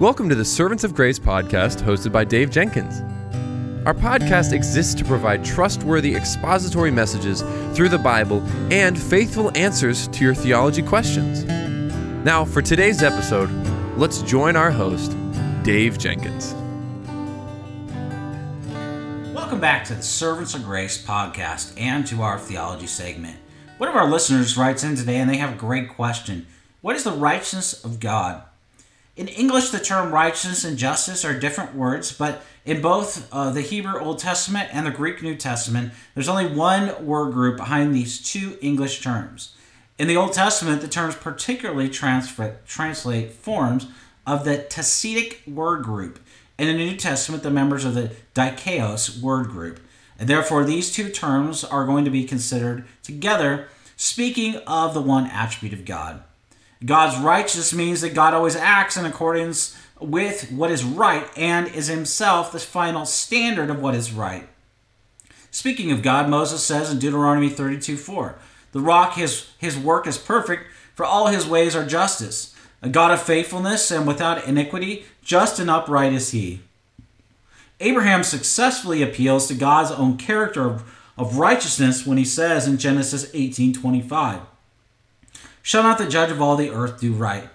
Welcome to the Servants of Grace podcast hosted by Dave Jenkins. Our podcast exists to provide trustworthy expository messages through the Bible and faithful answers to your theology questions. Now, for today's episode, let's join our host, Dave Jenkins. Welcome back to the Servants of Grace podcast and to our theology segment. One of our listeners writes in today and they have a great question What is the righteousness of God? In English, the term righteousness and justice are different words, but in both uh, the Hebrew Old Testament and the Greek New Testament, there's only one word group behind these two English terms. In the Old Testament, the terms particularly transfer, translate forms of the Tasidic word group and in the New Testament, the members of the Dikaios word group. And therefore, these two terms are going to be considered together, speaking of the one attribute of God. God's righteousness means that God always acts in accordance with what is right and is himself the final standard of what is right. Speaking of God, Moses says in Deuteronomy 32 4, The rock, his, his work is perfect, for all his ways are justice. A God of faithfulness and without iniquity, just and upright is he. Abraham successfully appeals to God's own character of, of righteousness when he says in Genesis 18:25, "Shall not the judge of all the earth do right?"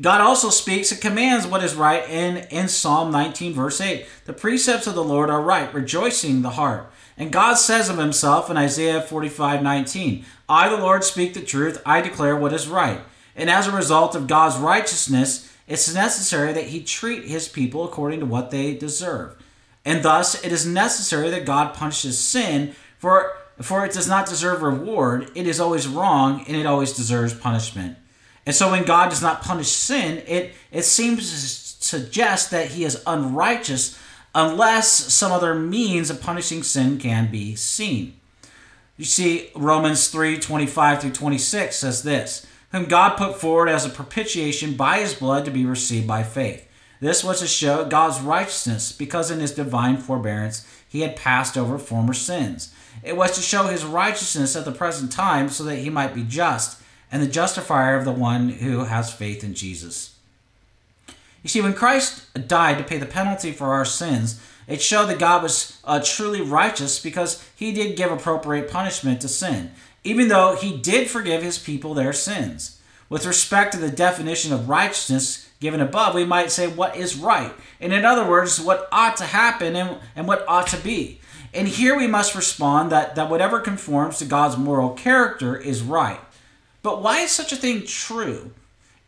God also speaks and commands what is right in, in Psalm 19, verse 8. The precepts of the Lord are right, rejoicing the heart. And God says of himself in Isaiah 45, 19, I, the Lord, speak the truth, I declare what is right. And as a result of God's righteousness, it's necessary that he treat his people according to what they deserve. And thus, it is necessary that God punishes sin, for, for it does not deserve reward, it is always wrong, and it always deserves punishment. And so, when God does not punish sin, it, it seems to suggest that he is unrighteous unless some other means of punishing sin can be seen. You see, Romans 3 25 through 26 says this whom God put forward as a propitiation by his blood to be received by faith. This was to show God's righteousness, because in his divine forbearance he had passed over former sins. It was to show his righteousness at the present time, so that he might be just, and the justifier of the one who has faith in Jesus. You see, when Christ died to pay the penalty for our sins, it showed that God was uh, truly righteous because he did give appropriate punishment to sin even though he did forgive his people their sins. With respect to the definition of righteousness given above, we might say what is right. And in other words, what ought to happen and, and what ought to be. And here we must respond that, that whatever conforms to God's moral character is right. But why is such a thing true?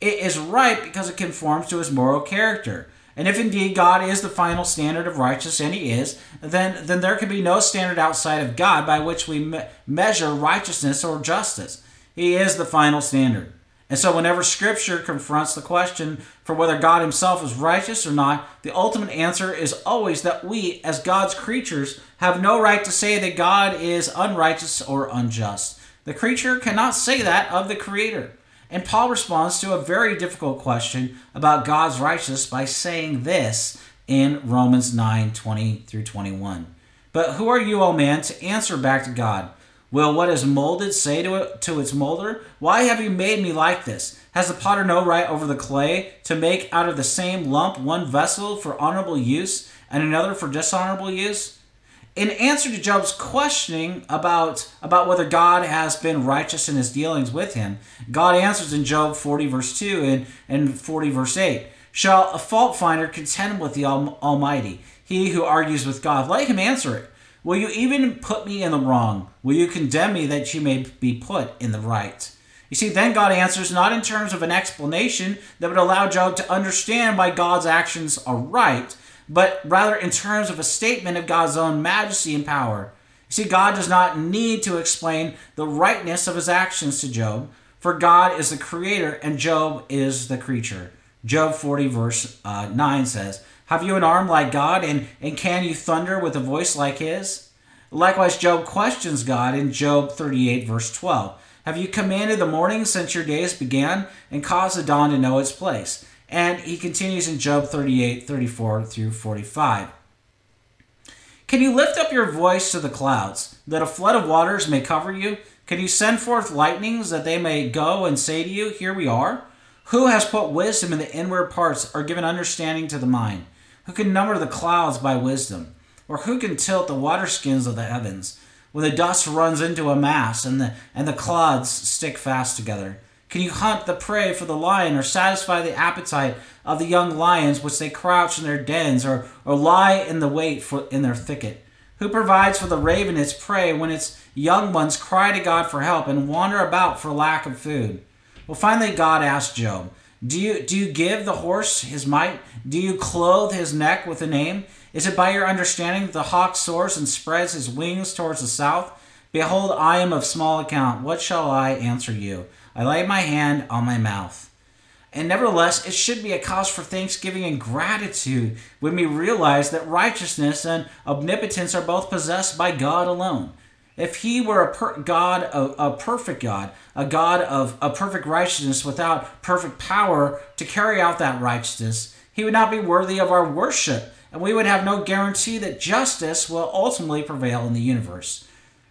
It is right because it conforms to his moral character. And if indeed God is the final standard of righteousness, and He is, then, then there can be no standard outside of God by which we me- measure righteousness or justice. He is the final standard. And so, whenever Scripture confronts the question for whether God Himself is righteous or not, the ultimate answer is always that we, as God's creatures, have no right to say that God is unrighteous or unjust. The creature cannot say that of the Creator. And Paul responds to a very difficult question about God's righteousness by saying this in Romans 9 20 through 21. But who are you, O man, to answer back to God? Will what is molded say to, it, to its molder, Why have you made me like this? Has the potter no right over the clay to make out of the same lump one vessel for honorable use and another for dishonorable use? in answer to Job's questioning about, about whether God has been righteous in his dealings with him, God answers in Job 40, verse 2 and, and 40, verse 8 Shall a fault finder contend with the Almighty, he who argues with God? Let him answer it. Will you even put me in the wrong? Will you condemn me that you may be put in the right? You see, then God answers not in terms of an explanation that would allow Job to understand why God's actions are right but rather in terms of a statement of God's own majesty and power. You see, God does not need to explain the rightness of his actions to Job, for God is the creator and Job is the creature. Job 40, verse uh, 9 says, Have you an arm like God, and, and can you thunder with a voice like his? Likewise, Job questions God in Job 38, verse 12. Have you commanded the morning since your days began, and caused the dawn to know its place? And he continues in Job 38, 34 through 45. Can you lift up your voice to the clouds, that a flood of waters may cover you? Can you send forth lightnings, that they may go and say to you, Here we are? Who has put wisdom in the inward parts or given understanding to the mind? Who can number the clouds by wisdom? Or who can tilt the waterskins of the heavens? When the dust runs into a mass and the, and the clods stick fast together? Can you hunt the prey for the lion or satisfy the appetite of the young lions which they crouch in their dens or, or lie in the wait for in their thicket? Who provides for the raven its prey when its young ones cry to God for help and wander about for lack of food? Well, finally, God asked Job, do you, do you give the horse his might? Do you clothe his neck with a name? Is it by your understanding that the hawk soars and spreads his wings towards the south? Behold, I am of small account. What shall I answer you? I lay my hand on my mouth. And nevertheless, it should be a cause for thanksgiving and gratitude when we realize that righteousness and omnipotence are both possessed by God alone. If he were a per- God, a, a perfect God, a God of a perfect righteousness without perfect power to carry out that righteousness, he would not be worthy of our worship, and we would have no guarantee that justice will ultimately prevail in the universe.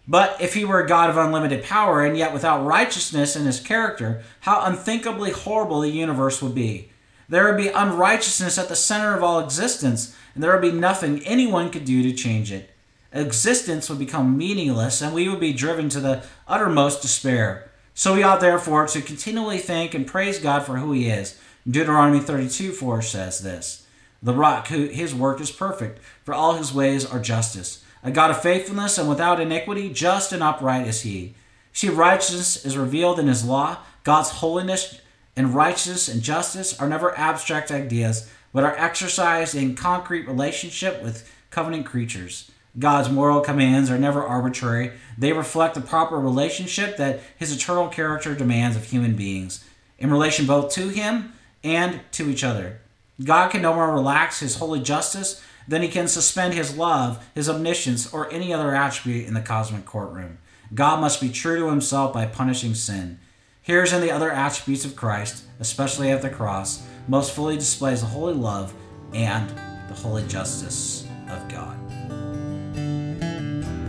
But if he were a God of unlimited power and yet without righteousness in his character, how unthinkably horrible the universe would be. There would be unrighteousness at the center of all existence, and there would be nothing anyone could do to change it existence would become meaningless and we would be driven to the uttermost despair. So we ought therefore to continually thank and praise God for who He is. Deuteronomy 32 4 says this The rock, who his work is perfect, for all his ways are justice. A God of faithfulness and without iniquity, just and upright is He. See, righteousness is revealed in His law. God's holiness and righteousness and justice are never abstract ideas, but are exercised in concrete relationship with covenant creatures. God's moral commands are never arbitrary. They reflect the proper relationship that his eternal character demands of human beings, in relation both to him and to each other. God can no more relax his holy justice than he can suspend his love, his omniscience, or any other attribute in the cosmic courtroom. God must be true to himself by punishing sin. Here's in the other attributes of Christ, especially at the cross, most fully displays the holy love and the holy justice of God.